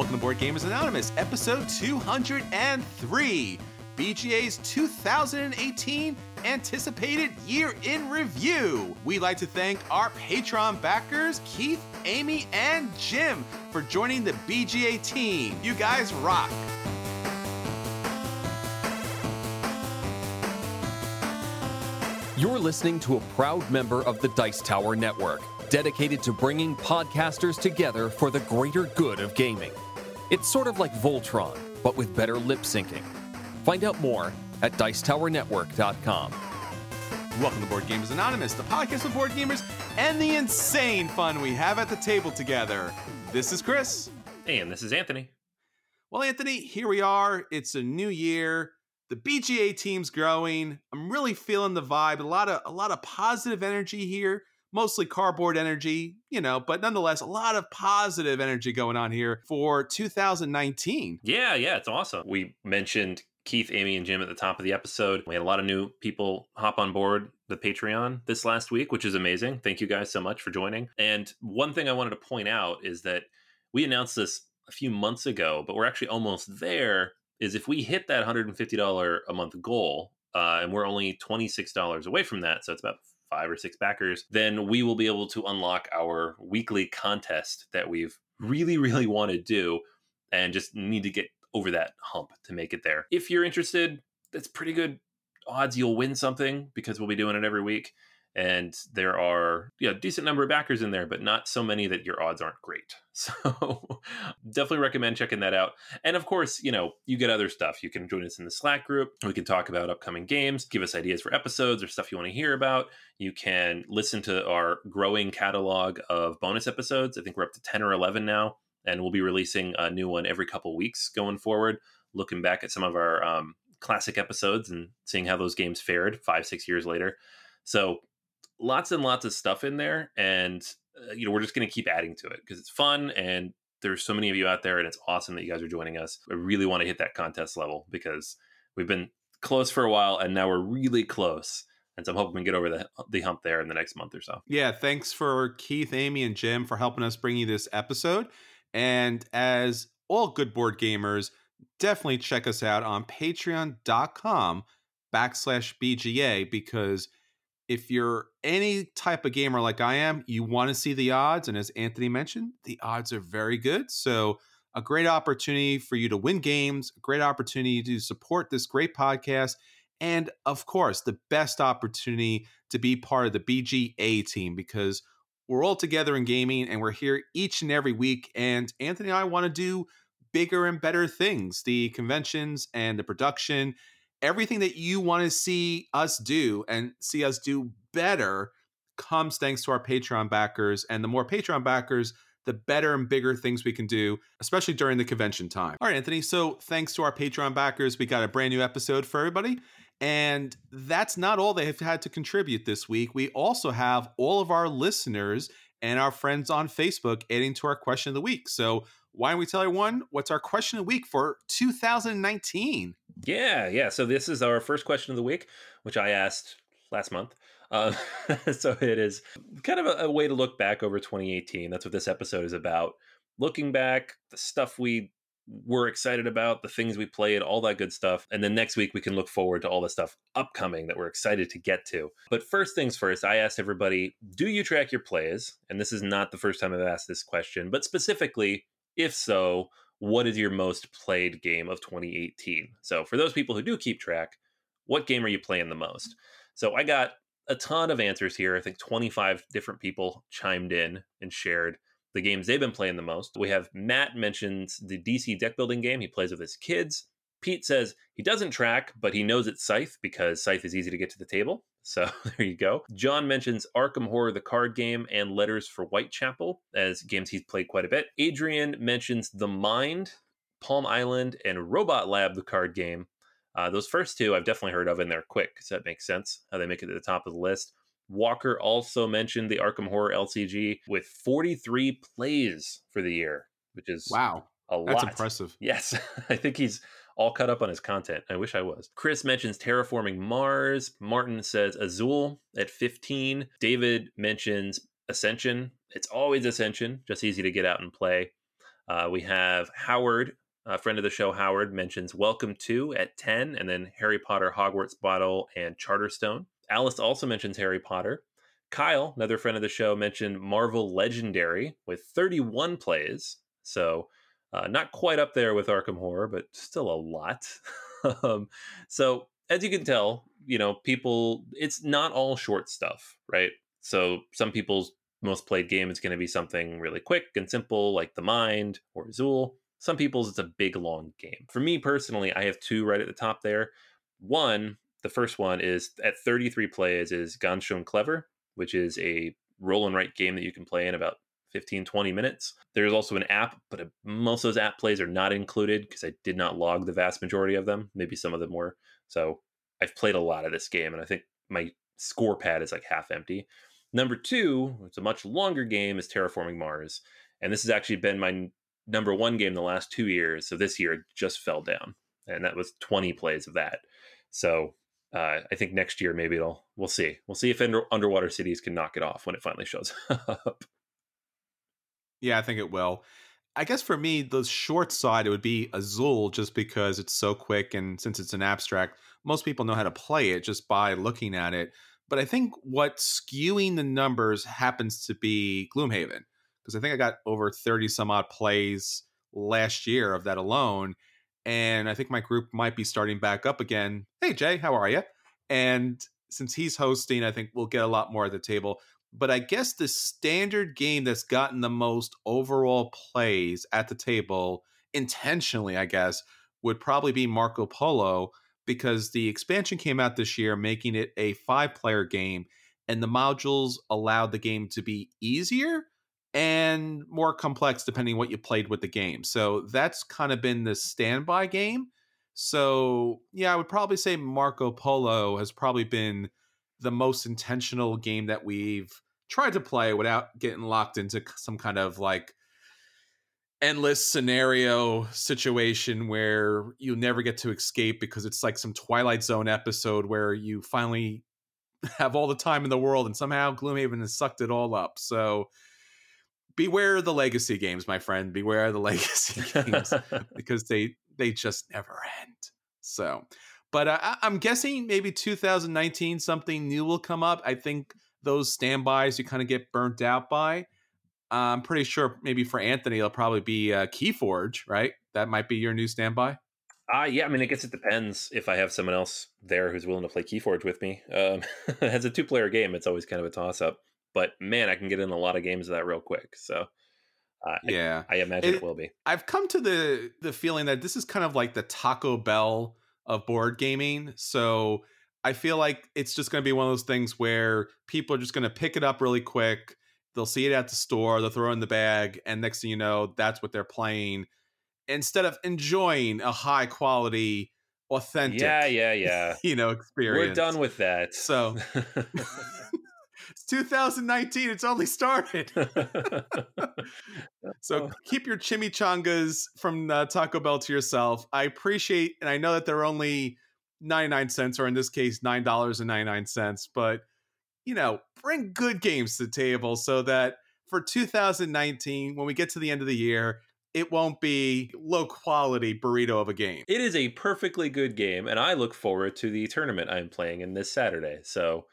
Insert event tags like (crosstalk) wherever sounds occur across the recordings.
Welcome to Board Gamers Anonymous, episode 203, BGA's 2018 anticipated year in review. We'd like to thank our Patreon backers, Keith, Amy, and Jim, for joining the BGA team. You guys rock. You're listening to a proud member of the Dice Tower Network, dedicated to bringing podcasters together for the greater good of gaming. It's sort of like Voltron, but with better lip syncing. Find out more at Dicetowernetwork.com. Welcome to Board Gamers Anonymous, the podcast of board gamers and the insane fun we have at the table together. This is Chris. And this is Anthony. Well, Anthony, here we are. It's a new year. The BGA team's growing. I'm really feeling the vibe. A lot of a lot of positive energy here. Mostly cardboard energy, you know, but nonetheless, a lot of positive energy going on here for 2019. Yeah, yeah, it's awesome. We mentioned Keith, Amy, and Jim at the top of the episode. We had a lot of new people hop on board the Patreon this last week, which is amazing. Thank you guys so much for joining. And one thing I wanted to point out is that we announced this a few months ago, but we're actually almost there. Is if we hit that $150 a month goal, uh, and we're only $26 away from that, so it's about five or six backers, then we will be able to unlock our weekly contest that we've really, really (laughs) want to do and just need to get over that hump to make it there. If you're interested, that's pretty good odds you'll win something because we'll be doing it every week. And there are yeah, decent number of backers in there, but not so many that your odds aren't great. (laughs) So definitely recommend checking that out. And of course, you know, you get other stuff. You can join us in the Slack group. We can talk about upcoming games, give us ideas for episodes or stuff you want to hear about. You can listen to our growing catalog of bonus episodes. I think we're up to 10 or 11 now and we'll be releasing a new one every couple weeks going forward looking back at some of our um, classic episodes and seeing how those games fared five six years later so lots and lots of stuff in there and uh, you know we're just going to keep adding to it because it's fun and there's so many of you out there and it's awesome that you guys are joining us i really want to hit that contest level because we've been close for a while and now we're really close and so I'm hoping we can get over the, the hump there in the next month or so. Yeah, thanks for Keith, Amy, and Jim for helping us bring you this episode. And as all good board gamers, definitely check us out on patreon.com backslash BGA because if you're any type of gamer like I am, you want to see the odds. And as Anthony mentioned, the odds are very good. So, a great opportunity for you to win games, a great opportunity to support this great podcast. And of course, the best opportunity to be part of the BGA team because we're all together in gaming and we're here each and every week. And Anthony and I want to do bigger and better things the conventions and the production, everything that you want to see us do and see us do better comes thanks to our Patreon backers. And the more Patreon backers, the better and bigger things we can do, especially during the convention time. All right, Anthony. So, thanks to our Patreon backers, we got a brand new episode for everybody. And that's not all they have had to contribute this week. We also have all of our listeners and our friends on Facebook adding to our question of the week. So why don't we tell everyone what's our question of the week for 2019? Yeah, yeah. So this is our first question of the week, which I asked last month. Uh, (laughs) so it is kind of a, a way to look back over 2018. That's what this episode is about. Looking back, the stuff we we're excited about, the things we played, all that good stuff. And then next week we can look forward to all the stuff upcoming that we're excited to get to. But first things first, I asked everybody, do you track your plays? And this is not the first time I've asked this question, but specifically, if so, what is your most played game of 2018? So for those people who do keep track, what game are you playing the most? So I got a ton of answers here. I think 25 different people chimed in and shared the games they've been playing the most. We have Matt mentions the DC deck building game he plays with his kids. Pete says he doesn't track, but he knows it's Scythe because Scythe is easy to get to the table. (laughs) So there you go. John mentions Arkham Horror, the card game, and Letters from Whitechapel as games he's played quite a bit. Adrian mentions The Mind, Palm Island, and Robot Lab, the card game. Uh, those first two I've definitely heard of, and they're quick, so that makes sense how they make it to the top of the list. Walker also mentioned the Arkham Horror LCG with 43 plays for the year, which is wow, a lot. That's impressive. Yes, (laughs) I think he's all cut up on his content. I wish I was. Chris mentions terraforming Mars. Martin says Azul at 15. David mentions Ascension. It's always Ascension, just easy to get out and play. Uh, we have Howard, a friend of the show, Howard, mentions Welcome to at 10, and then Harry Potter, Hogwarts Battle, and Charterstone. Alice also mentions Harry Potter. Kyle, another friend of the show, mentioned Marvel Legendary with 31 plays. So, uh, not quite up there with Arkham Horror, but still a lot. (laughs) um, so, as you can tell, you know, people, it's not all short stuff, right? So, some people's most played game is going to be something really quick and simple, like The Mind or Azul. Some people's it's a big, long game. For me personally, I have two right at the top there. One the first one is at 33 plays is Ganz schön clever, which is a roll and write game that you can play in about 15 20 minutes there's also an app but most of those app plays are not included because i did not log the vast majority of them maybe some of them were so i've played a lot of this game and i think my score pad is like half empty number two it's a much longer game is terraforming mars and this has actually been my number one game the last two years so this year it just fell down and that was 20 plays of that so uh, I think next year maybe it'll. We'll see. We'll see if under, underwater cities can knock it off when it finally shows (laughs) up. Yeah, I think it will. I guess for me, the short side it would be Azul, just because it's so quick and since it's an abstract, most people know how to play it just by looking at it. But I think what's skewing the numbers happens to be Gloomhaven, because I think I got over thirty some odd plays last year of that alone and I think my group might be starting back up again. Hey, Jay, how are you? And since he's hosting, I think we'll get a lot more at the table. But I guess the standard game that's gotten the most overall plays at the table, intentionally, I guess, would probably be Marco Polo because the expansion came out this year, making it a five player game, and the modules allowed the game to be easier and more complex depending what you played with the game. So that's kind of been the standby game. So yeah, I would probably say Marco Polo has probably been the most intentional game that we've tried to play without getting locked into some kind of like endless scenario situation where you never get to escape because it's like some Twilight Zone episode where you finally (laughs) have all the time in the world and somehow Gloomhaven has sucked it all up. So beware the legacy games, my friend. Beware the (laughs) legacy games (laughs) because they they just never end. So, but uh, I'm guessing maybe 2019 something new will come up. I think those standbys you kind of get burnt out by. I'm pretty sure maybe for Anthony it'll probably be uh, Keyforge, right? That might be your new standby. Uh, yeah, I mean, I guess it depends if I have someone else there who's willing to play Keyforge with me. Um, (laughs) as a two player game, it's always kind of a toss up. But man, I can get in a lot of games of that real quick. So uh, yeah, I, I imagine it, it, will be. I've come to the the feeling that this is kind of like the Taco Bell of board gaming. So I feel like it's just going to be one of those things where people are just going to pick it up really quick. They'll see it at the store, they'll throw it in the bag, and next thing you know, that's what they're playing instead of enjoying a high quality, authentic, yeah, yeah, (laughs) yeah, you know, experience. We're done with that. So (laughs) (laughs) It's 2019. It's only started. (laughs) so keep your chimichangas from uh, Taco Bell to yourself. I appreciate, and I know that they're only 99 cents, or in this case, $9.99, but you know, bring good games to the table so that for 2019, when we get to the end of the year, it won't be low quality burrito of a game. It is a perfectly good game, and I look forward to the tournament I'm playing in this Saturday. So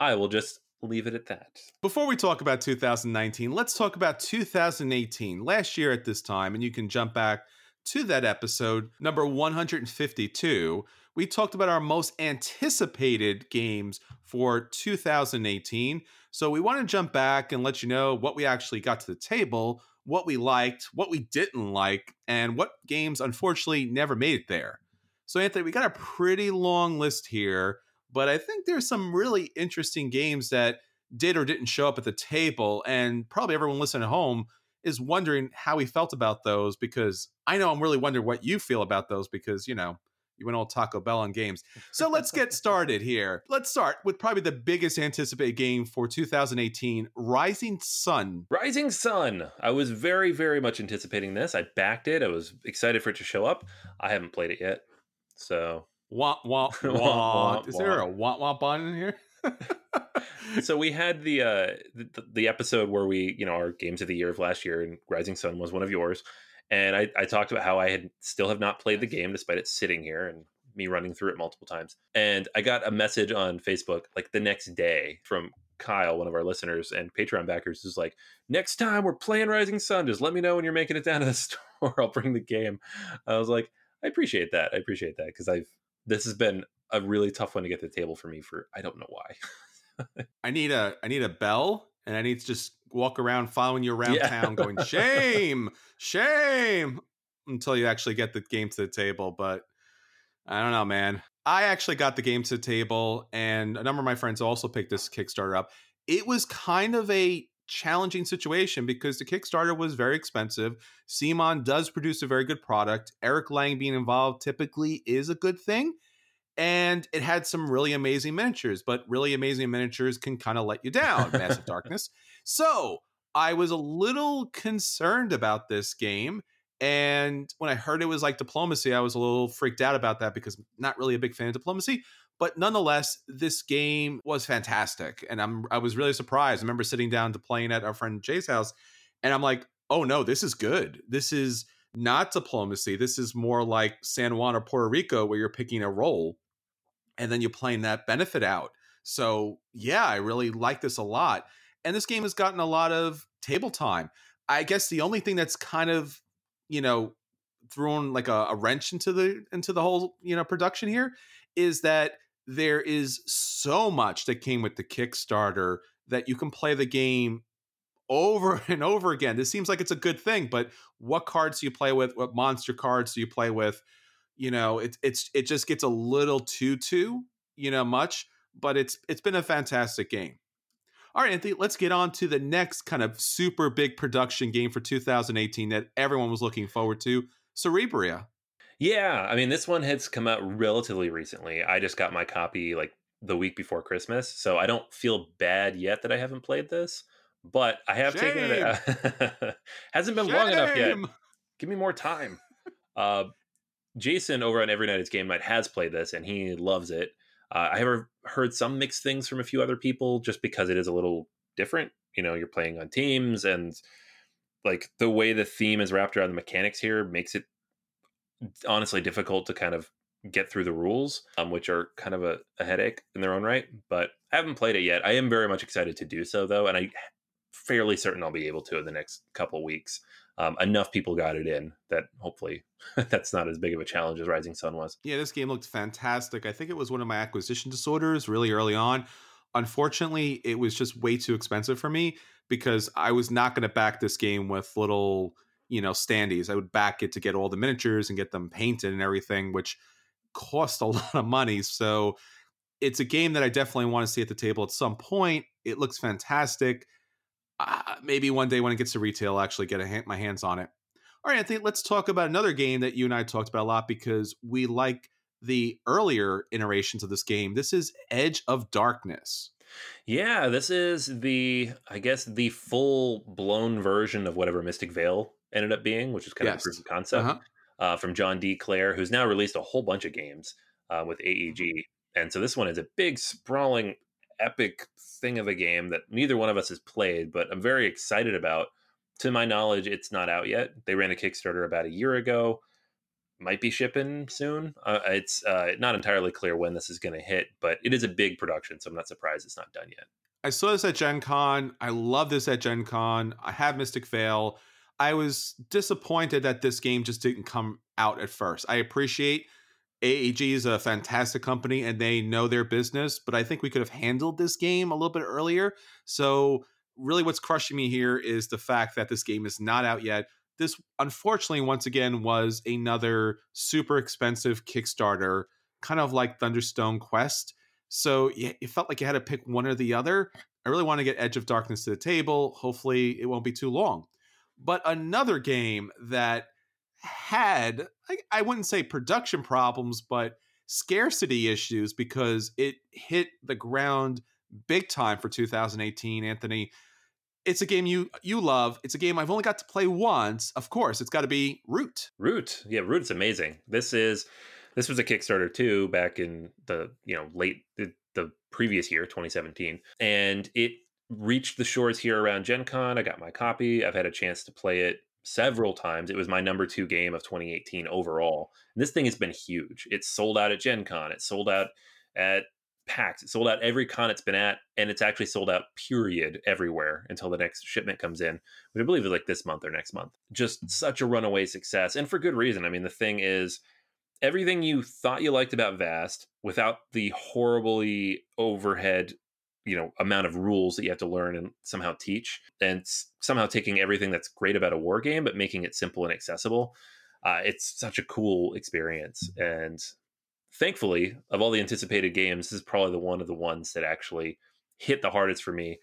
I will just leave it at that. Before we talk about 2019, let's talk about 2018. Last year at this time, and you can jump back to that episode, number 152, we talked about our most anticipated games for 2018. So we want to jump back and let you know what we actually got to the table, what we liked, what we didn't like, and what games unfortunately never made it there. So, Anthony, we got a pretty long list here, but I think there's some really interesting games that did or didn't show up at the table. And probably everyone listening at home is wondering how we felt about those because I know I'm really wondering what you feel about those because, you know, you went all Taco Bell on games. So let's get (laughs) started here. Let's start with probably the biggest anticipated game for 2018 Rising Sun. Rising Sun. I was very, very much anticipating this. I backed it. I was excited for it to show up. I haven't played it yet. So. (laughs) Wah, wah, wah. Is there a wah, wah button in here? (laughs) so we had the, uh, the the episode where we, you know, our games of the year of last year, and Rising Sun was one of yours and I, I talked about how I had still have not played the game despite it sitting here and me running through it multiple times. And I got a message on Facebook like the next day from Kyle, one of our listeners and Patreon backers, is like, next time we're playing Rising Sun, just let me know when you're making it down to the (laughs) store. I'll bring the game. I was like, I appreciate that. I appreciate that because I've this has been a really tough one to get to the table for me for I don't know why. (laughs) I need a I need a bell and I need to just walk around following you around yeah. town going shame shame until you actually get the game to the table but i don't know man i actually got the game to the table and a number of my friends also picked this kickstarter up it was kind of a challenging situation because the kickstarter was very expensive CMON does produce a very good product eric lang being involved typically is a good thing and it had some really amazing miniatures but really amazing miniatures can kind of let you down massive (laughs) darkness so I was a little concerned about this game. And when I heard it was like diplomacy, I was a little freaked out about that because I'm not really a big fan of diplomacy. But nonetheless, this game was fantastic. And I'm I was really surprised. I remember sitting down to playing at our friend Jay's house, and I'm like, oh no, this is good. This is not diplomacy. This is more like San Juan or Puerto Rico, where you're picking a role and then you're playing that benefit out. So yeah, I really like this a lot and this game has gotten a lot of table time. I guess the only thing that's kind of, you know, thrown like a, a wrench into the into the whole, you know, production here is that there is so much that came with the Kickstarter that you can play the game over (laughs) and over again. This seems like it's a good thing, but what cards do you play with? What monster cards do you play with? You know, it, it's it just gets a little too too you know much, but it's it's been a fantastic game. All right, Anthony, let's get on to the next kind of super big production game for 2018 that everyone was looking forward to Cerebria. Yeah, I mean, this one has come out relatively recently. I just got my copy like the week before Christmas, so I don't feel bad yet that I haven't played this, but I have Shame. taken it. (laughs) hasn't been Shame. long enough yet. Give me more time. uh, Jason over on Every Night It's Game Night has played this and he loves it. Uh, I have heard some mixed things from a few other people just because it is a little different. You know, you're playing on teams and like the way the theme is wrapped around the mechanics here makes it honestly difficult to kind of get through the rules, um, which are kind of a, a, headache in their own right. But I haven't played it yet. I am very much excited to do so though, and I fairly certain I'll be able to in the next couple weeks um, enough people got it in that hopefully (laughs) that's not as big of a challenge as Rising Sun was. Yeah, this game looked fantastic. I think it was one of my acquisition disorders really early on. Unfortunately, it was just way too expensive for me because I was not going to back this game with little, you know, standees. I would back it to get all the miniatures and get them painted and everything, which cost a (laughs) lot of money. So it's a game that I definitely want to see at the table at some point. It looks fantastic uh, maybe one day when it gets to retail, I'll actually get hand, my hands on it. All right, Anthony, let's talk about another game that you and I talked about a lot because we like the earlier iterations of this game. This is Edge of Darkness. Yeah, this is the I guess the full blown version of whatever Mystic Vale ended up being, which is kind yes. of a proof of concept uh-huh. uh, from John D. Clair, who's now released a whole bunch of games uh, with AEG, and so this one is a big sprawling epic thing of a game that neither one of us has played, but I'm very excited about. To my knowledge, it's not out yet. They ran a Kickstarter about a year ago. Might be shipping soon. Uh, it's uh, not entirely clear when this is going to hit, but it is a big production, so I'm not surprised it's not done yet. I saw this at Gen Con. I love this at Gen Con. I have Mystic Vale. I was disappointed that this game just didn't come out at first. I appreciate AEG is a fantastic company and they know their business, but I think we could have handled this game a little bit earlier. So, really, what's crushing me here is the fact that this game is not out yet. This, unfortunately, once again, was another super expensive Kickstarter, kind of like Thunderstone Quest. So, it felt like you had to pick one or the other. I really want to get Edge of Darkness to the table. Hopefully, it won't be too long. But another game that had I, I wouldn't say production problems, but scarcity issues because it hit the ground big time for 2018. Anthony, it's a game you you love. It's a game I've only got to play once. Of course, it's got to be Root. Root, yeah, Root's amazing. This is this was a Kickstarter too back in the you know late the, the previous year, 2017, and it reached the shores here around Gen Con. I got my copy. I've had a chance to play it several times. It was my number two game of 2018 overall. And this thing has been huge. It's sold out at Gen Con. It's sold out at PAX. It's sold out every con it's been at, and it's actually sold out period everywhere until the next shipment comes in, which I believe is like this month or next month. Just such a runaway success, and for good reason. I mean, the thing is, everything you thought you liked about Vast without the horribly overhead you know amount of rules that you have to learn and somehow teach and somehow taking everything that's great about a war game but making it simple and accessible uh, it's such a cool experience and thankfully of all the anticipated games this is probably the one of the ones that actually hit the hardest for me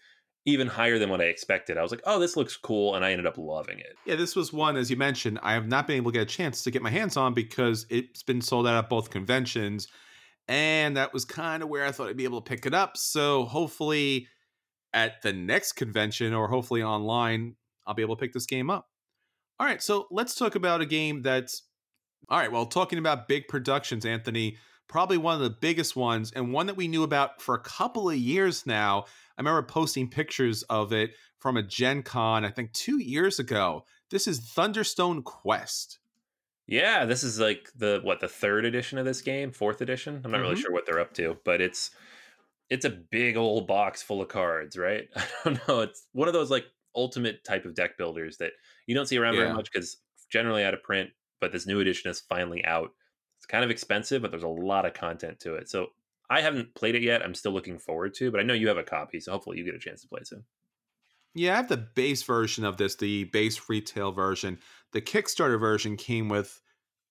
even higher than what I expected. I was like, oh, this looks cool. And I ended up loving it. Yeah, this was one, as you mentioned, I have not been able to get a chance to get my hands on because it's been sold out at both conventions and that was kind of where I thought I'd be able to pick it up. So hopefully at the next convention or hopefully online, I'll be able to pick this game up. All right, so let's talk about a game that's all right. Well, talking about big productions, Anthony, probably one of the biggest ones and one that we knew about for a couple of years now. I remember posting pictures of it from a Gen Con, I think two years ago. This is Thunderstone Quest. Yeah, this is like the what the third edition of this game, fourth edition. I'm not mm-hmm. really sure what they're up to, but it's it's a big old box full of cards, right? (laughs) I don't know. It's one of those like ultimate type of deck builders that you don't see around yeah. very much because generally out of print. But this new edition is finally out. It's kind of expensive, but there's a lot of content to it. So I haven't played it yet. I'm still looking forward to, but I know you have a copy, so hopefully you get a chance to play soon. Yeah, I have the base version of this, the base retail version. The Kickstarter version came with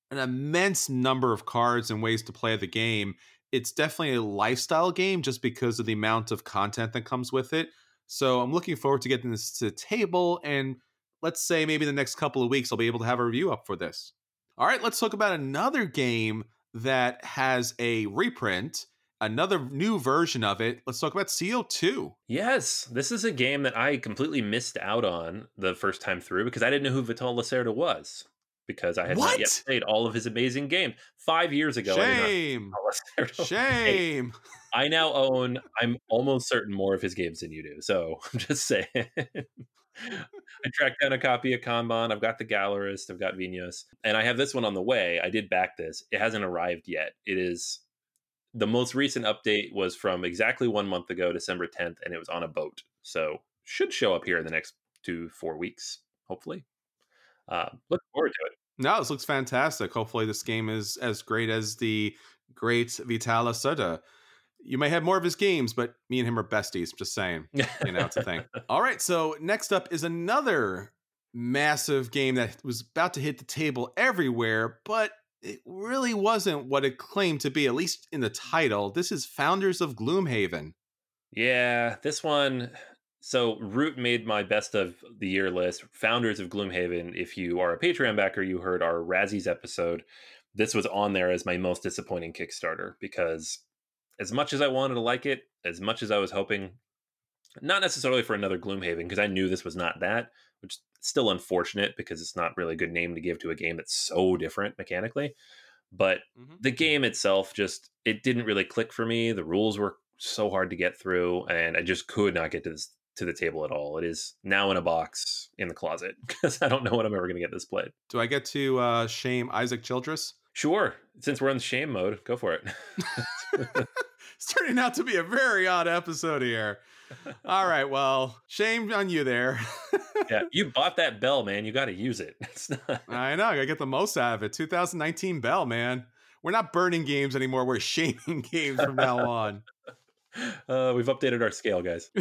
an immense number of cards and ways to play the game. It's definitely a lifestyle game just because of the amount of content that comes with it. So I'm looking forward to getting this to the table. And let's say maybe the next couple of weeks, I'll be able to have a review up for this. All right, let's talk about another game that has a reprint another new version of it. Let's talk about CO2. Yes, this is a game that I completely missed out on the first time through because I didn't know who Vital Lacerda was because I had what? not yet played all of his amazing games. Five years ago, shame, (laughs) shame. I now (laughs) own. I'm almost certain more of his games than you do. So (laughs) I'm just saying. I tracked down a copy of Kanban. I've got the Gallerist. I've got Vinhos, and I have this one on the way. I did back this. It hasn't arrived yet. It is the most recent update was from exactly one month ago, December 10th, and it was on a boat. So should show up here in the next two, four weeks, hopefully. Uh, look forward to it. No, this looks fantastic. Hopefully, this game is as great as the great Vital Lacerda. You may have more of his games, but me and him are besties. Just saying, you know, it's a thing. (laughs) All right, so next up is another massive game that was about to hit the table everywhere, but it really wasn't what it claimed to be, at least in the title. This is Founders of Gloomhaven. Yeah, this one. So Root made my best of the year list. Founders of Gloomhaven. If you are a Patreon backer, you heard our Razzies episode. This was on there as my most disappointing Kickstarter because as much as I wanted to like it, as much as I was hoping, not necessarily for another Gloomhaven, because I knew this was not that, which still unfortunate because it's not really a good name to give to a game that's so different mechanically. But Mhm. the game itself just it didn't really click for me. The rules were so hard to get through, and I just could not get to this to the table at all. It is now in a box in the closet (laughs) because I don't know when I'm ever going to get this played. Do I get to uh, shame Isaac Childress? Sure, since we're in shame mode, go for it. (laughs) (laughs) It's turning out to be a very odd episode here. All right, well, shame on you there. (laughs) yeah, you bought that bell, man. You got to use it. (laughs) It's not. I know, I gotta get the most out of it. 2019 Bell, man. We're not burning games anymore. We're shaming (laughs) games from now on. Uh, we've updated our scale, guys.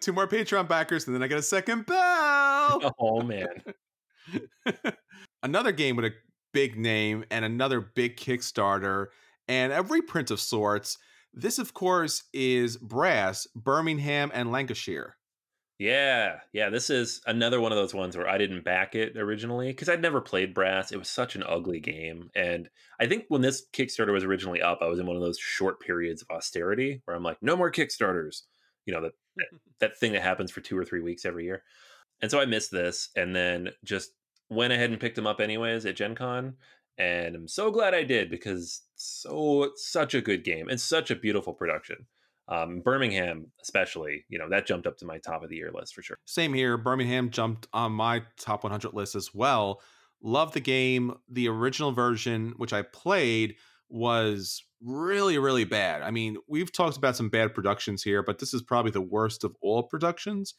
Two more Patreon backers, and then I get a second bell. Oh man, another game with a big name and another big Kickstarter and a reprint of sorts. This, of course, is Brass, Birmingham, and Lancashire. yeah, yeah. This is another one of those ones where I didn't back it originally because I'd never played Brass. It was such an ugly game, and I think when this Kickstarter was originally up, I was in one of those short periods of austerity where I'm like, no more Kickstarters. You know that that, (laughs) that thing that happens for two or three weeks every year, and so I missed this, and then just went ahead and picked them up anyways at Gen Con. And I'm so glad I did because so such a good game and such a beautiful production. Um, Birmingham, especially, you know, that jumped up to my top of the year list for sure. Same here. Birmingham jumped on my top 100 list as well. Love the game. The original version, which I played, was really, really bad. I mean, we've talked about some bad productions here, but this is probably the worst of all productions.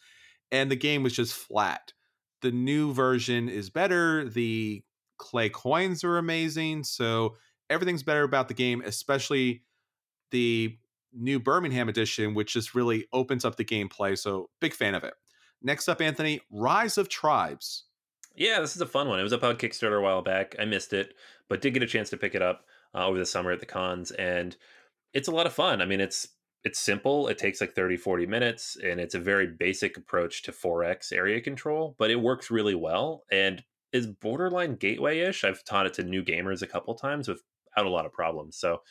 And the game was just flat. The new version is better. The clay coins are amazing. So everything's better about the game, especially the new Birmingham edition, which just really opens up the gameplay. So big fan of it. Next up, Anthony, Rise of Tribes. Yeah, this is a fun one. It was up on Kickstarter a while back. I missed it, but did get a chance to pick it up uh, over the summer at the cons, and it's a lot of fun. I mean, it's it's simple. It takes like 30, 40 minutes, and it's a very basic approach to 4X area control, but it works really well and is borderline gateway-ish. I've taught it to new gamers a couple times without a lot of problems. So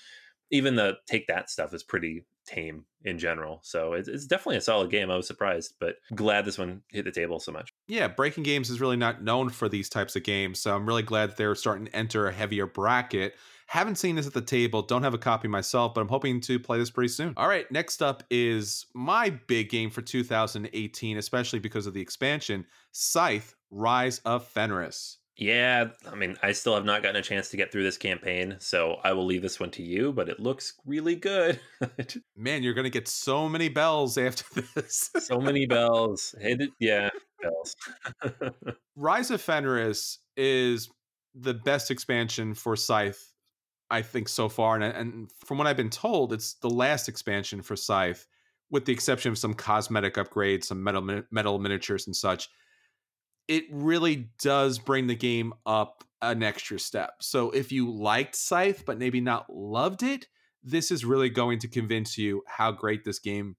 even the take that stuff is pretty tame in general. So it's, it's definitely a solid game. I was surprised, but glad this one hit the table so much. Yeah, Breaking Games is really not known for these types of games. So I'm really glad they're starting to enter a heavier bracket. Haven't seen this at the table, don't have a copy myself, but I'm hoping to play this pretty soon. All right, next up is my big game for 2018, especially because of the expansion Scythe Rise of Fenris. Yeah, I mean, I still have not gotten a chance to get through this campaign, so I will leave this one to you, but it looks really good. (laughs) Man, you're going to get so many bells after (laughs) this. so many bells. It- Yeah, bells. (laughs) Rise of Fenris is the best expansion for Scythe, I think, so far. And, and from what I've been told, it's the last expansion for Scythe, with the exception of some cosmetic upgrades, some metal metal miniatures and such. It really does bring the game up an extra step. So if you liked Scythe but maybe not loved it, this is really going to convince you how great this game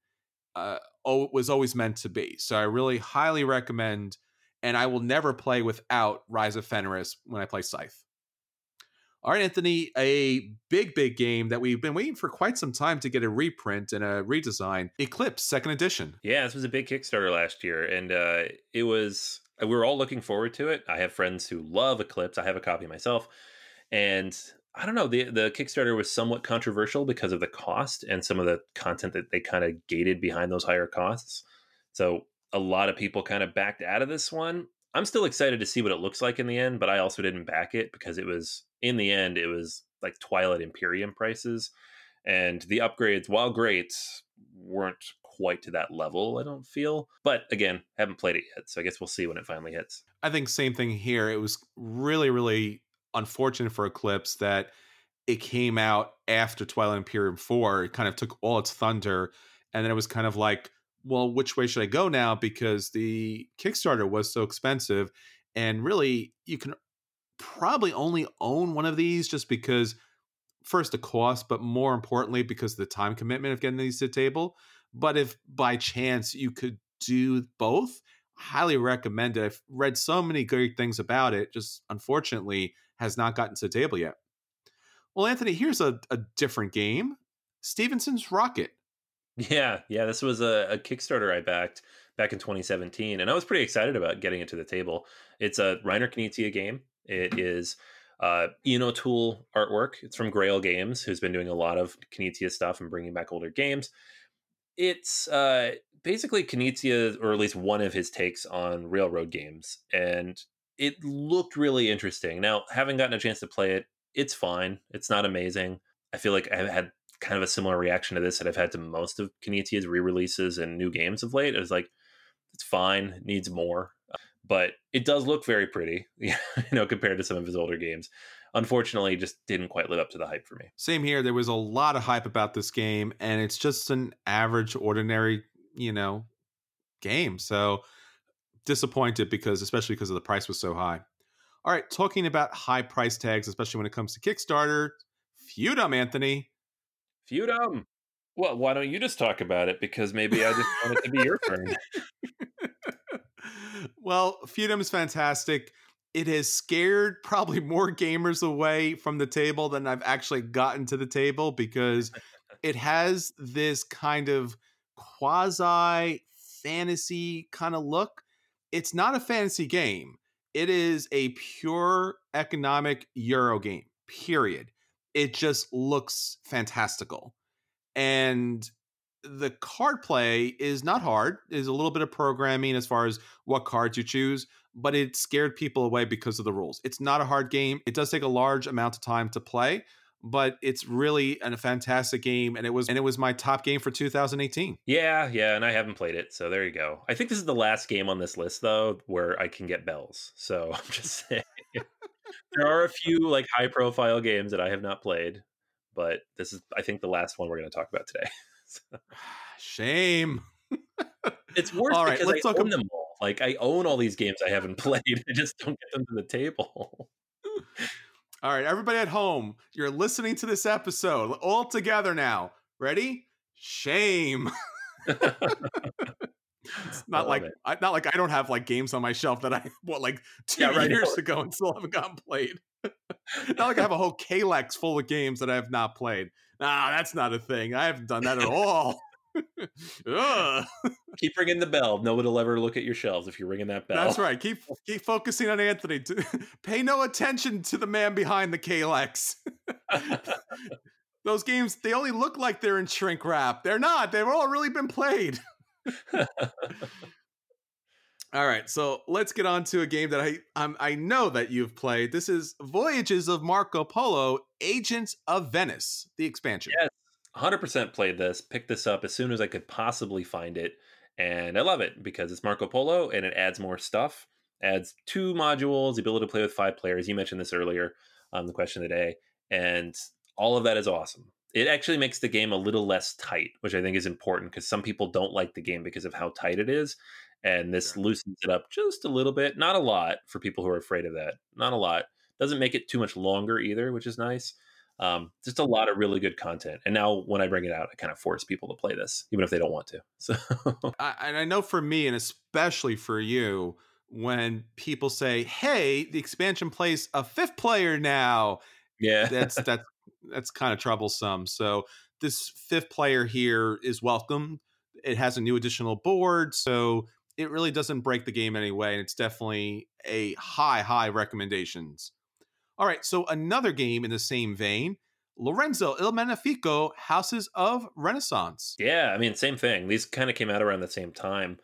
uh, oh, was always meant to be. So I really highly recommend and I will never play without Rise of Fenris when I play Scythe. All right, Anthony, a big, big game that we've been waiting for quite some time to get a reprint and a redesign Eclipse Second Edition. Yeah, this was a big Kickstarter last year, and uh, it was. We were all looking forward to it. I have friends who love Eclipse. I have a copy myself, and I don't know. the The Kickstarter was somewhat controversial because of the cost and some of the content that they kind of gated behind those higher costs. So a lot of people kind of backed out of this one. I'm still excited to see what it looks like in the end, but I also didn't back it because it was in the end it was like Twilight Imperium prices, and the upgrades, while great, weren't quite to that level. I don't feel, but again, haven't played it yet, so I guess we'll see when it finally hits. I think same thing here. It was really, really unfortunate for Eclipse that it came out after Twilight Imperium 4. It kind of took all its thunder. And then it was kind of like, well, which way should I go now? Because the Kickstarter was so expensive. And really, you can probably only own one of these just because, first, the cost, but more importantly, because of the time commitment of getting these to the table. But if by chance you could do both, highly recommend it. I've read so many great things about it, just unfortunately has not gotten to the table yet. Well, Anthony, here's a, a different game Stevenson's Rocket. Yeah, yeah, this was a, a, Kickstarter I backed back in 2017, and I was pretty excited about getting it to the table. It's a Reiner Knizia game. It is uh, Ian O'Toole artwork. It's from Grail Games, who's been doing a lot of Knizia stuff and bringing back older games. It's uh, basically Knizia, or at least one of his takes on railroad games, and it looked really interesting. Now, having gotten a chance to play it, it's fine. It's not amazing. I feel like I've had kind of a similar reaction to this that I've had to most of Knizia's re-releases and new games of late. It's like it's fine, needs more, but it does look very pretty, (laughs) you know, compared to some of his older games. Unfortunately, just didn't quite live up to the hype for me. Same here. There was a lot of hype about this game, and it's just an average, ordinary, you know, game. So disappointed because, especially because of the price was so high. All right, talking about high price tags, especially when it comes to Kickstarter, Feudum, Anthony. Feudum. Well, why don't you just talk about it? Because maybe I just want it to be your turn. (laughs) well, Feudum is fantastic. It has scared probably more gamers away from the table than I've actually gotten to the table because (laughs) it has this kind of quasi fantasy kind of look. It's not a fantasy game. It is a pure economic Euro game, period it just looks fantastical. And the card play is not hard. There's a little bit of programming as far as what cards you choose, but it scared people away because of the rules. It's not a hard game. It does take a large amount of time to play, but it's really a fantastic game and it was and it was my top game for 2018 yeah yeah and i haven't played it so there you go i think this is the last game on this list though where i can get bells so (laughs) i'm just saying there are a few like high profile games that I have not played, but this is I think the last one we're going to talk about today. (laughs) so. (sighs) Shame. (laughs) It's worse all right, because let's I own about- them all. Like I own all these games I haven't (laughs) played. I just don't get them to the table. (laughs) all right, everybody at home, you're listening to this episode all together now. Ready? Shame. (laughs) It's not like I, not like I don't have like games on my shelf that I bought like two yeah, right years ago and still haven't gotten played. not like I have a whole Kallax full of games that I have not played. Nah, that's not a thing. I haven't done that at all. (laughs) keep ringing the bell. No one will ever look at your shelves if you're ringing that bell. That's right. Keep keep focusing on Anthony. (laughs) Pay no attention to the man behind the Kallax. (laughs) Those games, they only look like they're in shrink wrap. They're not. They've all really been played. All right, so let's get on to a game that I I'm, i know that you've played. This is Voyages of Marco Polo: Agents of Venice, the expansion. Yes, 100% played this. Picked this up as soon as I could possibly find it, and I love it because it's Marco Polo and it adds more stuff. Adds two modules, the ability to play with five players. You mentioned this earlier on the question of the day, and all of that is awesome it actually makes the game a little less tight, which I think is important because some people don't like the game because of how tight it is. And this sure. loosens it up just a little bit, not a lot for people who are afraid of that. Not a lot. Doesn't make it too much longer either, which is nice. Um, just a lot of really good content. And now when I bring it out, I kind of force people to play this, even if they don't want to. (laughs) So, I, and I know for me, and especially for you, when people say, "Hey, the expansion plays a fifth player now," yeah, that's (laughs) that's that's kind of troublesome. So this fifth player here is welcome. It has a new additional board, so it really doesn't break the game anyway, and it's definitely a high, high recommendations. All right, so another game in the same vein, Lorenzo Il Magnifico Houses of Renaissance. Yeah, I mean, same thing. These kind of came out around the same time,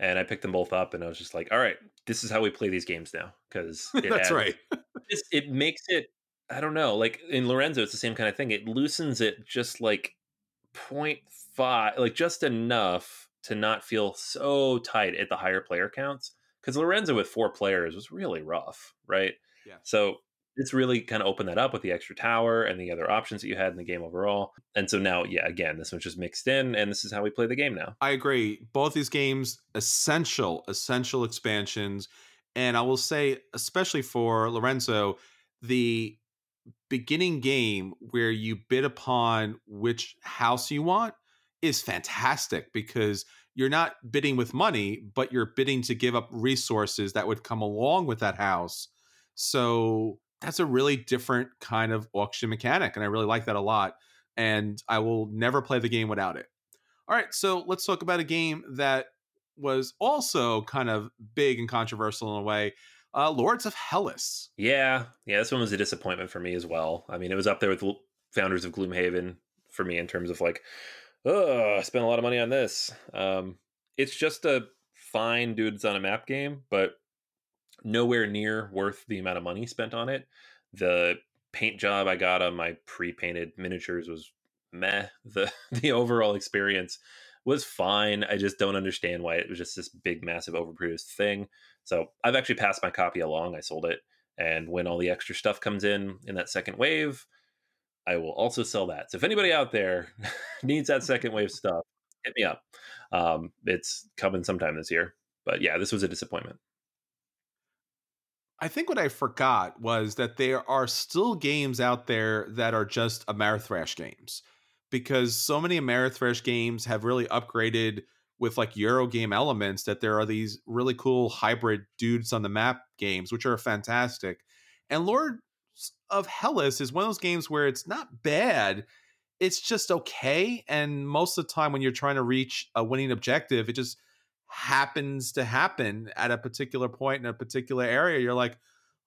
and I picked them both up, and I was just like, all right, this is how we play these games now because (laughs) that's right. (laughs) it makes it I don't know. Like in Lorenzo, it's the same kind of thing. It loosens it just like 0.5, like just enough to not feel so tight at the higher player counts. Because Lorenzo with four players was really rough, right? Yeah. So it's really kind of opened that up with the extra tower and the other options that you had in the game overall. And so now, yeah, again, this one's just mixed in, and this is how we play the game now. I agree. Both these games, essential, essential expansions. And I will say, especially for Lorenzo, the beginning game where you bid upon which house you want is fantastic because you're not bidding with money, but you're bidding to give up resources that would come along with that house. So that's a really different kind of auction mechanic. And I really like that a lot. And I will never play the game without it. All right, so let's talk about a game that was also kind of big and controversial in a way. Uh, Lords of Hellas. Yeah, yeah, this one was a disappointment for me as well. I mean, it was up there with founders of Gloomhaven for me in terms of like, oh, I spent a lot of money on this. Um, it's just a fine dudes on a map game, but nowhere near worth the amount of money spent on it. The paint job I got on my pre-painted miniatures was meh. (laughs) The the overall experience was fine. I just don't understand why it was just this big, massive, overproduced thing. So I've actually passed my copy along. I sold it, and when all the extra stuff comes in in that second wave, I will also sell that. So if anybody out there (laughs) needs that second wave stuff, hit me up. Um, it's coming sometime this year. But yeah, this was a disappointment. I think what I forgot was that there are still games out there that are just Ameritrash games because so many Ameritrash games have really upgraded with like Eurogame elements that there are these really cool hybrid dudes on the map games, which are fantastic. And Lord of Hellas is one of those games where it's not bad. It's just okay. And most of the time, when you're trying to reach a winning objective, it just happens to happen at a particular point in a particular area. You're like,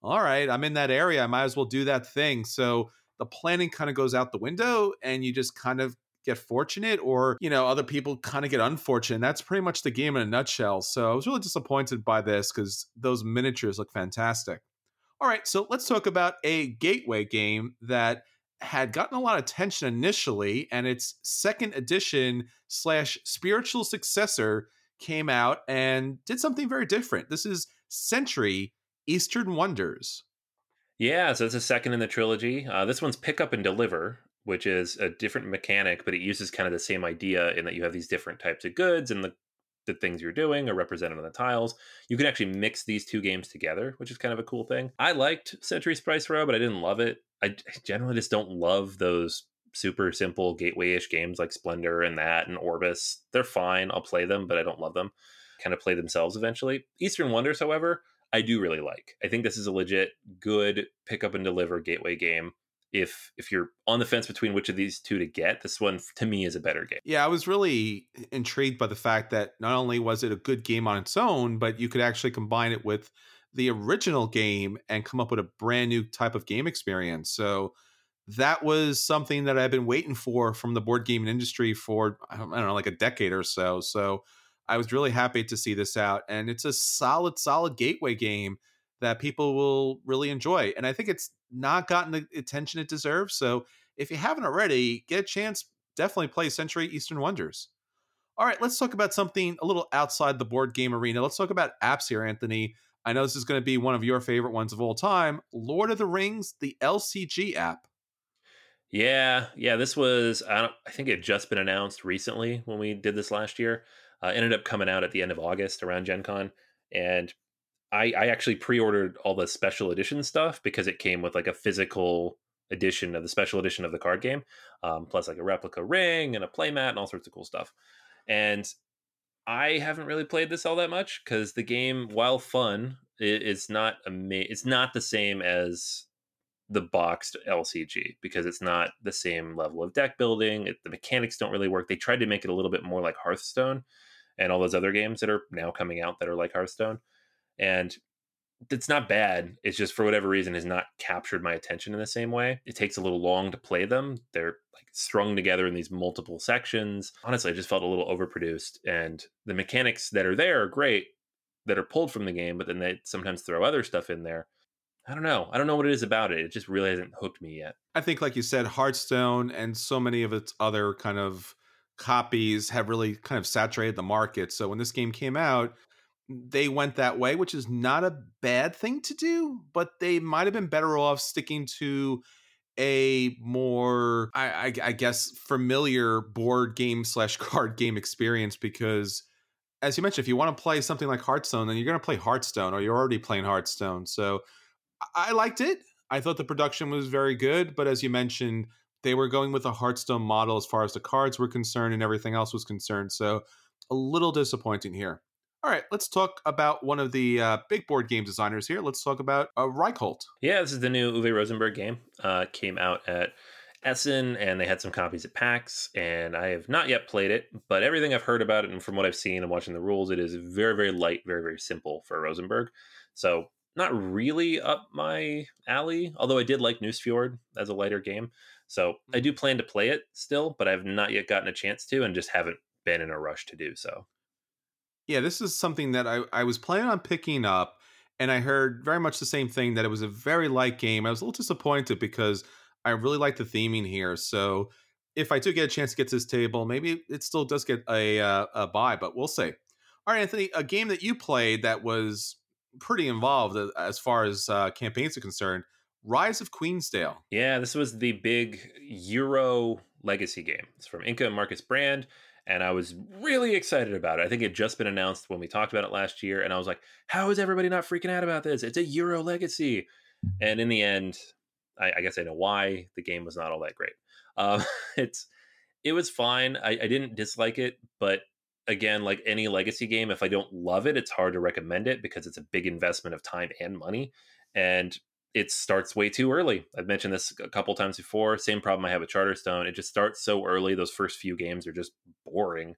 all right, I'm in that area. I might as well do that thing. So the planning kind of goes out the window and you just kind of get fortunate or you know other people kind of get unfortunate that's pretty much the game in a nutshell so i was really disappointed by this because those miniatures look fantastic all right, so let's talk about a gateway game that had gotten a lot of attention initially, and its second edition slash spiritual successor came out and did something very different. This is Century Eastern Wonders. Yeah, so it's a second in the trilogy. Uh, this one's pick up and deliver, which is a different mechanic, but it uses kind of the same idea in that you have these different types of goods, and the the things you're doing are represented on the tiles. You can actually mix these two games together, which is kind of a cool thing. I liked Century Spice Road, but I didn't love it. I generally just don't love those super simple gateway-ish games like Splendor and that and Orbis. They're fine. I'll play them, but I don't love them. Kind of play themselves eventually. Eastern Wonders, however, I do really like. I think this is a legit good pick up and deliver gateway game if if you're on the fence between which of these two to get, this one to me is a better game. Yeah, I was really intrigued by the fact that not only was it a good game on its own, but you could actually combine it with the original game and come up with a brand new type of game experience. So that was something that I've been waiting for from the board gaming industry for I don't, know like a decade or so. So I was really happy to see this out and it's a solid solid gateway game that people will really enjoy. And I think it's not gotten the attention it deserves. So if you haven't already, get a chance, definitely play Century Eastern Wonders. All right, let's talk about something a little outside the board game arena. Let's talk about apps here, Anthony. I know this is going to be one of your favorite ones of all time Lord of the Rings, the LCG app. Yeah, yeah, this was, I, I think it had just been announced recently when we did this last year. Uh, ended up coming out at the end of August around Gen Con. And I, I actually pre-ordered all the special edition stuff because it came with like a physical edition of the special edition of the card game, um, plus like a replica ring and a playmat and all sorts of cool stuff. And I haven't really played this all that much because the game, while fun, it's not ama- It's not the same as the boxed LCG because it's not the same level of deck building. It, the mechanics don't really work. They tried to make it a little bit more like Hearthstone and all those other games that are now coming out that are like Hearthstone and it's not bad. It's just for whatever reason has not captured my attention in the same way. It takes a little long to play them. They're like strung together in these multiple sections. Honestly, I just felt a little overproduced. And the mechanics that are there are great that are pulled from the game, but then they sometimes throw other stuff in there. I don't know. I don't know what it is about it. It just really hasn't hooked me yet. I think, like you said, Hearthstone and so many of its other kind of copies have really kind of saturated the market. So when this game came out, they went that way, which is not a bad thing to do, but they might have been better off sticking to a more, I, I, I guess, familiar board game slash (laughs) card game experience because. As you mentioned, if you want to play something like Hearthstone, then you're going to play Hearthstone, or you're already playing Hearthstone. So, I liked it. I thought the production was very good, but as you mentioned, they were going with a Hearthstone model as far as the cards were concerned and everything else was concerned. So, a little disappointing here. All right, let's talk about one of the uh, big board game designers here. Let's talk about uh, Reykholt. Yeah, this is the new Uwe Rosenberg game. Uh, came out at Essen, and they had some copies at PAX, and I have not yet played it, but everything I've heard about it and from what I've seen and watching the rules, it is very, very light, very, very simple for Rosenberg. So not really up my alley, although I did like Nusfjord as a lighter game. So I do plan to play it still, but I've not yet gotten a chance to and just haven't been in a rush to do so. Yeah, this is something that I, I was planning on picking up, and I heard very much the same thing that it was a very light game. I was a little disappointed because I really like the theming here. So if I do get a chance to get to this table, maybe it still does get a uh, a buy, but we'll see. All right, Anthony, a game that you played that was pretty involved as far as uh, campaigns are concerned. Rise of Queensdale. Yeah, this was the big Euro legacy game. It's from Inka and Markus Brand, and I was really excited about it. I think it had just been announced when we talked about it last year, and I was like, "How is everybody not freaking out about this? It's a Euro legacy." And in the end, I, I guess I know why the game was not all that great. Um, (laughs) it's it was fine. I, I didn't dislike it, but again, like any legacy game, if I don't love it, it's hard to recommend it because it's a big investment of time and money, and it starts way too early. I've mentioned this a couple times before. Same problem I have with Charterstone. It just starts so early. Those first few games are just boring,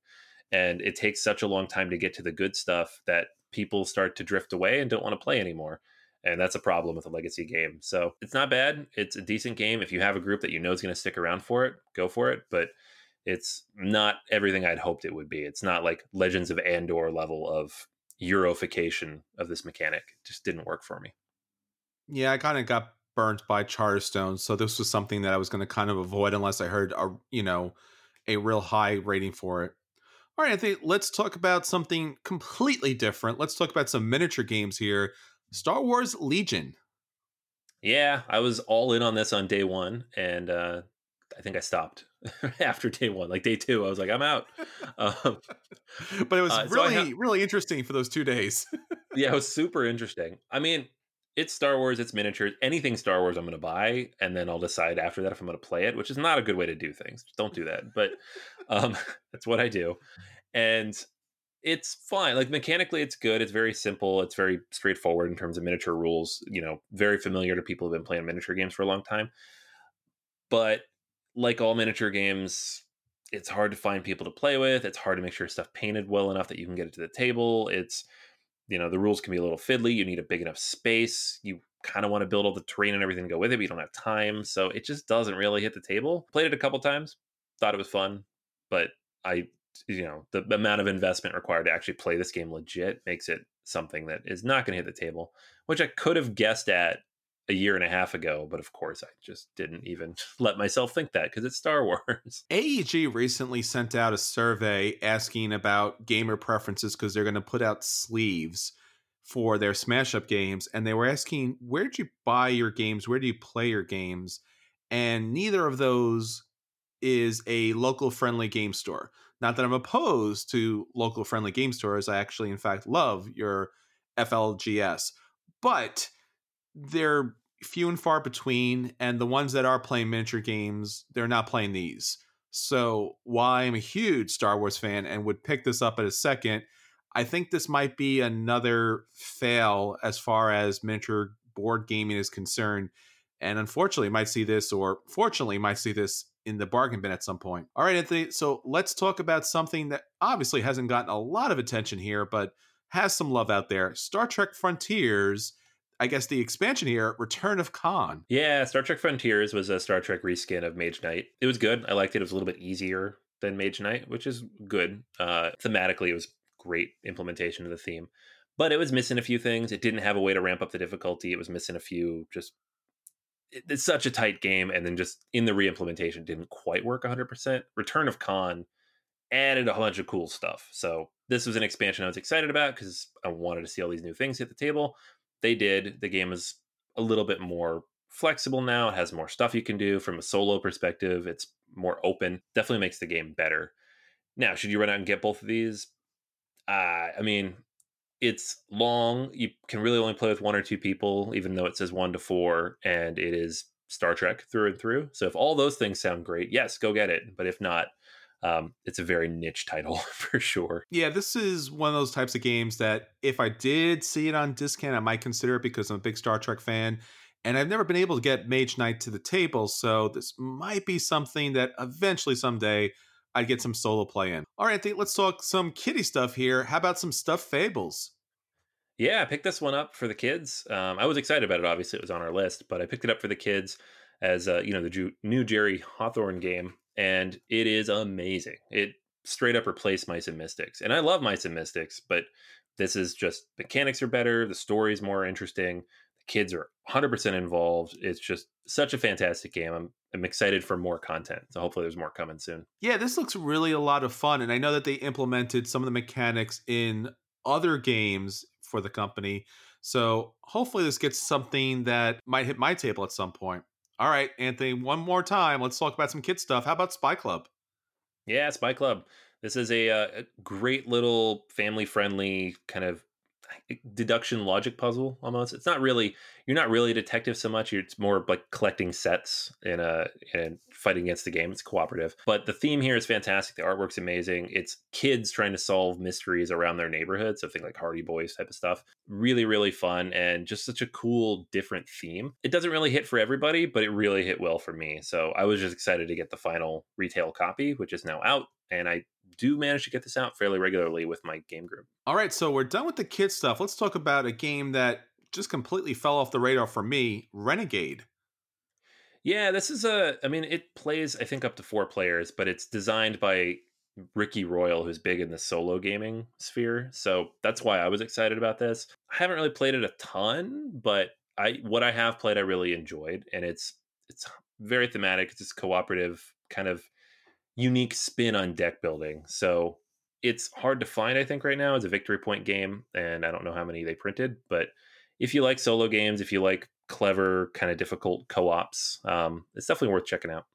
and it takes such a long time to get to the good stuff that people start to drift away and don't want to play anymore and that's a problem with a legacy game. So it's not bad. It's a decent game. If you have a group that you know is going to stick around for it, go for it. But it's not everything I'd hoped it would be. It's not like Legends of Andor level of Eurofication of this mechanic. It just didn't work for me. Yeah, I kind of got burnt by Charterstone, so this was something that I was going to kind of avoid unless I heard a you know a real high rating for it. All right, I think let's talk about something completely different. Let's talk about some miniature games here Star Wars Legion. Yeah, I was all in on this on day one, and uh, I think I stopped (laughs) after day one. Like day two, I was like, I'm out. (laughs) Um, but it was uh, really, so ha- really interesting for those two days. (laughs) yeah, it was super interesting. I mean, it's Star Wars, it's miniatures, anything Star Wars I'm going to buy, and then I'll decide after that if I'm going to play it, which is not a good way to do things. Don't do that. But um, that's what I do. And it's fine. Like mechanically, it's good. It's very simple. It's very straightforward in terms of miniature rules. You know, very familiar to people who've been playing miniature games for a long time. But like all miniature games, it's hard to find people to play with. It's hard to make sure stuff painted well enough that you can get it to the table. It's you know the rules can be a little fiddly. You need a big enough space. You kind of want to build all the terrain and everything to go with it, but you don't have time. So it just doesn't really hit the table. Played it a couple times, thought it was fun, but I you know the amount of investment required to actually play this game legit makes it something that is not going to hit the table which i could have guessed at a year and a half ago but of course i just didn't even (laughs) let myself think that because it's star (laughs) wars. Aeg recently sent out a survey asking about gamer preferences because they're going to put out sleeves for their smash up games and they were asking where did you buy your games? Where do you play your games? And neither of those is a local friendly game store. Not that I'm opposed to local friendly game stores. I actually, in fact, love your FLGS, but they're few and far between. And the ones that are playing miniature games, they're not playing these. So while I'm a huge Star Wars fan and would pick this up at a second, I think this might be another fail as far as miniature board gaming is concerned. And unfortunately, might see this, or fortunately, might see this in the bargain bin at some point. All right, Anthony. So let's talk about something that obviously hasn't gotten a lot of attention here, but has some love out there. Star Trek Frontiers. I guess the expansion here, Return of Khan. Yeah, Star Trek Frontiers was a Star Trek reskin of Mage Knight. It was good. I liked it. It was a little bit easier than Mage Knight, which is good. Uh, thematically, it was great implementation of the theme, but it was missing a few things. It didn't have a way to ramp up the difficulty. It was missing a few just it's such a tight game, and then just in the re-implementation didn't quite work 100%. Return of Khan added a bunch of cool stuff. So this was an expansion I was excited about because I wanted to see all these new things hit the table. They did. The game is a little bit more flexible now. It has more stuff you can do from a solo perspective. It's more open. Definitely makes the game better. Now, should you run out and get both of these? Uh, I mean, it's long. You can really only play with one or two people, even though it says one to four, and it is Star Trek through and through. So if all those things sound great, yes, go get it. But if not, um, it's a very niche title (laughs) for sure. Yeah, this is one of those types of games that if I did see it on discount, I might consider it because I'm a big Star Trek fan. And I've never been able to get Mage Knight to the table, so this might be something that eventually someday I'd get some solo play in. All right, Anthony, let's talk some kitty stuff here. How about some stuffed fables? Yeah, I picked this one up for the kids. Um, I was excited about it. Obviously, it was on our list, but I picked it up for the kids as uh, you know the Ju- new Jerry Hawthorne game, and it is amazing. It straight up replaced Mice and Mystics, and I love Mice and Mystics, but this is just mechanics are better, the story's more interesting, the kids are 100% involved. It's just such a fantastic game. I'm I'm excited for more content. So hopefully there's more coming soon. Yeah, this looks really a lot of fun, and I know that they implemented some of the mechanics in other games for the company. So hopefully this gets something that might hit my table at some point. All right, Anthony, one more time. Let's talk about some kid stuff. How about Spy Club? Yeah, Spy Club. This is a, uh, a great little family friendly kind of deduction logic puzzle almost. It's not really you're not really a detective so much. It's more like collecting sets in a and fighting against the game. It's cooperative, but the theme here is fantastic. The artwork's amazing. It's kids trying to solve mysteries around their neighborhood, so think like Hardy Boys type of stuff. Really, really fun and just such a cool, different theme. It doesn't really hit for everybody, but it really hit well for me. So I was just excited to get the final retail copy, which is now out, and I do manage to get this out fairly regularly with my game group. All right, so we're done with the kid stuff. Let's talk about a game that just completely fell off the radar for me Renegade. Yeah, this is a, I mean, it plays, I think, up to four players, but it's designed by Ricky Royal, who's big in the solo gaming sphere. So that's why I was excited about this. I haven't really played it a ton, but I what I have played I really enjoyed. And it's it's very thematic. It's just cooperative kind of unique spin on deck building. So it's hard to find, I think, right now. It's a victory point game, and I don't know how many they printed, but if you like solo games, if you like clever, kind of difficult co-ops, um, it's definitely worth checking out.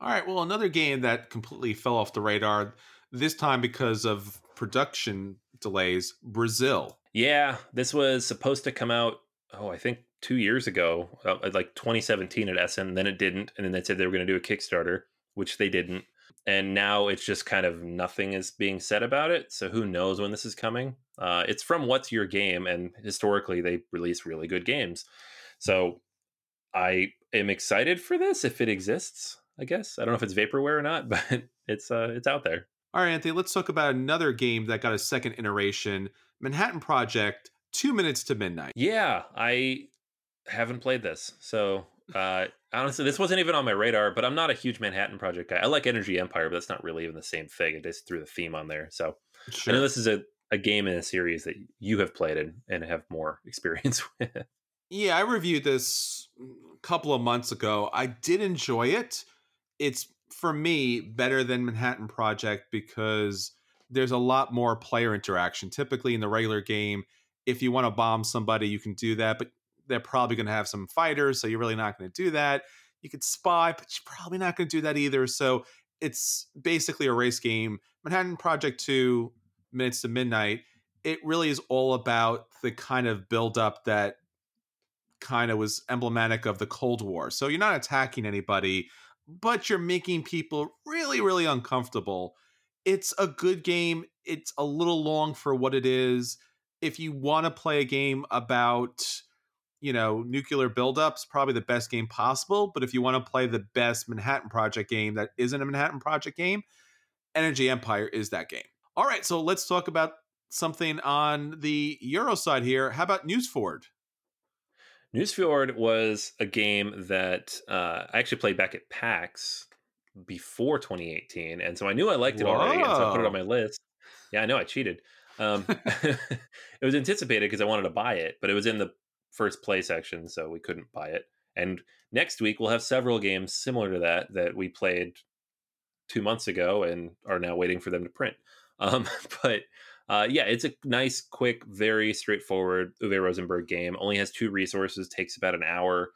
All right. Well, another game that completely fell off the radar this time because of production delays, Brazil. Yeah, this was supposed to come out. Oh, I think two years ago, uh, like 2017 at Essen. Then it didn't, and then they said they were going to do a Kickstarter which they didn't. And now it's just kind of nothing is being said about it. So who knows when this is coming? Uh, it's from What's Your Game, and historically they release really good games. So I am excited for this if it exists. I guess I don't know if it's vaporware or not, (laughs) but it's uh, it's out there. All right, Anthony. Let's talk about another game that got a second iteration, Manhattan Project. Two minutes to midnight. Yeah, I haven't played this, so uh, honestly, this wasn't even on my radar, but I'm not a huge Manhattan Project guy. I like Energy Empire, but that's not really even the same thing. It just threw the theme on there. So sure. I know this is a, a game in a series that you have played and, and have more (laughs) experience with. Yeah, I reviewed this a couple of months ago. I did enjoy it. It's for me better than Manhattan Project because there's a lot more player interaction. Typically in the regular game, if you want to bomb somebody, you can do that, but they're probably going to have some fighters, so you're really not going to do that. You could spy, but you're probably not going to do that either. So it's basically a race game. Manhattan Project 2, Minutes to Midnight, it really is all about the kind of buildup that kind of was emblematic of the Cold War. So you're not attacking anybody, but you're making people really, really uncomfortable. It's a good game. It's a little long for what it is. If you want to play a game about you know, nuclear buildups, probably the best game possible. But if you want to play the best Manhattan Project game that isn't a Manhattan Project game, Energy Empire is that game. All right, so let's talk about something on the Euro side here. How about Nusfjord? Nusfjord was a game that uh, I actually played back at PAX before 2018, and so I knew I liked it Whoa. already, and so I put it on my list. Yeah, I know I cheated. Um, (laughs) (laughs) it was anticipated because I wanted to buy it, but it was in the first play section, so we couldn't buy it. And next week we'll have several games similar to that that we played two months ago and are now waiting for them to print. (laughs) Um, but uh, yeah, it's a nice, quick, very straightforward Uwe Rosenberg game. Only has two resources, takes about an hour.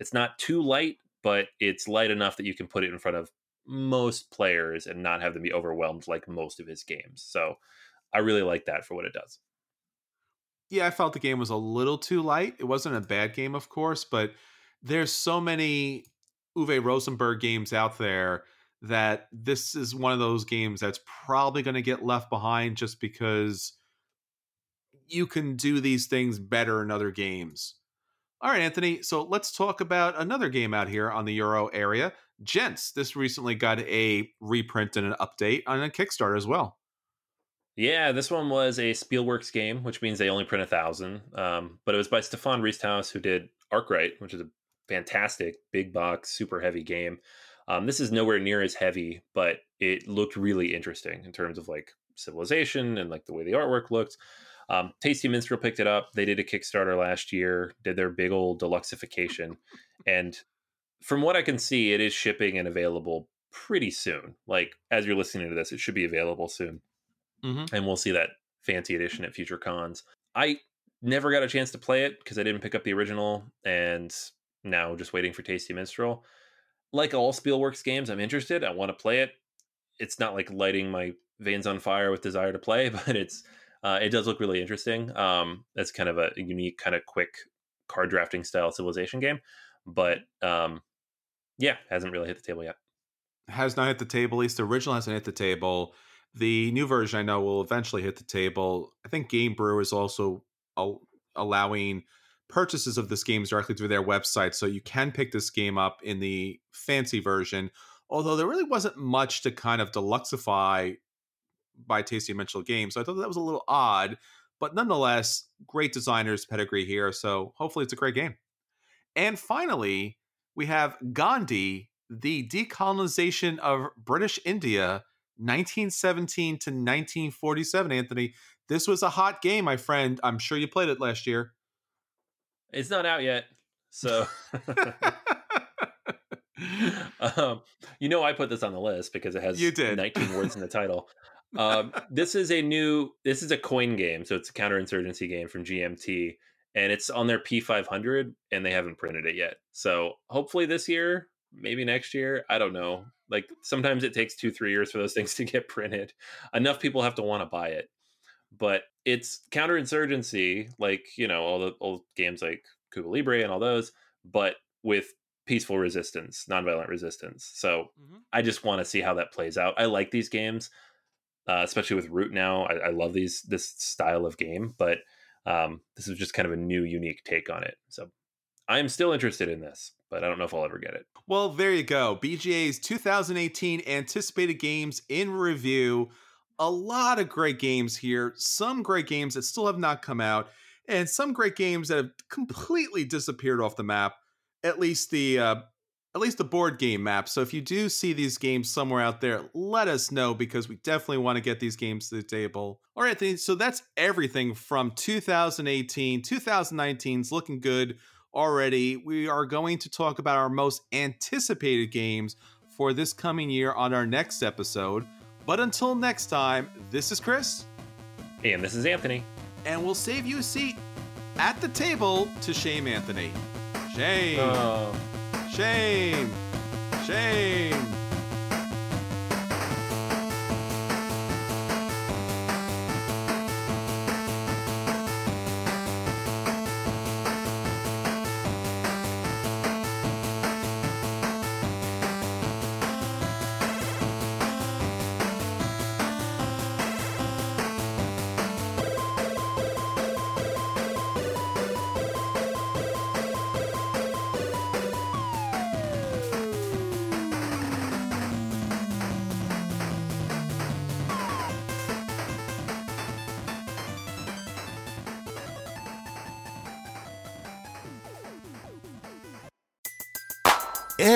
It's not too light, but it's light enough that you can put it in front of most players and not have them be overwhelmed like most of his games. So I really like that for what it does yeah, I felt the game was a little too light. It wasn't a bad game, of course, but there's so many Uwe Rosenberg games out there that this is one of those games that's probably going to get left behind just because you can do these things better in other games. All right, Anthony. So let's talk about another game out here on the Euro area. Gentes, this recently got a reprint and an update on a Kickstarter as well. Yeah, this one was a Spielworxx game, which means they only print a thousand. Um, but it was by Stefan Risthaus, who did Arkwright, which is a fantastic big box, super heavy game. Um, this is nowhere near as heavy, but it looked really interesting in terms of like civilization and like the way the artwork looked. Um, Tasty Minstrel picked it up. They did a Kickstarter last year, did their big old deluxeification, and from what I can see, it is shipping and available pretty soon. Like as you're listening to this, it should be available soon, mm-hmm. and we'll see that fancy edition at future cons. I never got a chance to play it because I didn't pick up the original, and now just waiting for Tasty Minstrel. Like all Spielworxx games, I'm interested. I want to play it. It's not like lighting my veins on fire with desire to play, (laughs) but it's uh, it does look really interesting. Um, it's kind of a unique, kind of quick card drafting style civilization game, but um, yeah, hasn't really hit the table yet. Has not hit the table. At least the original hasn't hit the table. The new version I know will eventually hit the table. I think Game Brew is also allowing purchases of this game directly through their website, so you can pick this game up in the fancy version. Although there really wasn't much to kind of deluxify by Tasty Minstrel Games. So I thought that was a little odd, but nonetheless, great designers pedigree here. So hopefully it's a great game. And finally, we have Gandhi, the decolonization of British India, 1917 to 1947. Anthony, this was a hot game, my friend. I'm sure you played it last year. It's not out yet. So (laughs) (laughs) um, you know I put this on the list because it has you did. 19 words in the (laughs) title um, this is a new this is a coin game so it's a counterinsurgency game from gmt and it's on their p500 and they haven't printed it yet so hopefully this year maybe next year i don't know like sometimes it takes two three years for those things to get printed enough people have to want to buy it but it's counterinsurgency like you know all the old games like cuba libre and all those but with peaceful resistance nonviolent resistance so mm-hmm. i just want to see how that plays out i like these games uh, especially with Root now. I, I, love these this style of game, but um, this is just kind of a new, unique take on it. So I am still interested in this, but I don't know if I'll ever get it. Well, there you go. BGA's 2018 anticipated games in review. A lot of great games here. Some great games that still have not come out, and some great games that have completely disappeared off the map. At least the uh, at least the board game map. So if you do see these games somewhere out there, let us know because we definitely want to get these games to the table. All right, so that's everything from 2018. 2019's looking good already. We are going to talk about our most anticipated games for this coming year on our next episode. But until next time, this is Chris. And this is Anthony. And we'll save you a seat at the table to shame Anthony. Shame. Uh... Shame! Shame!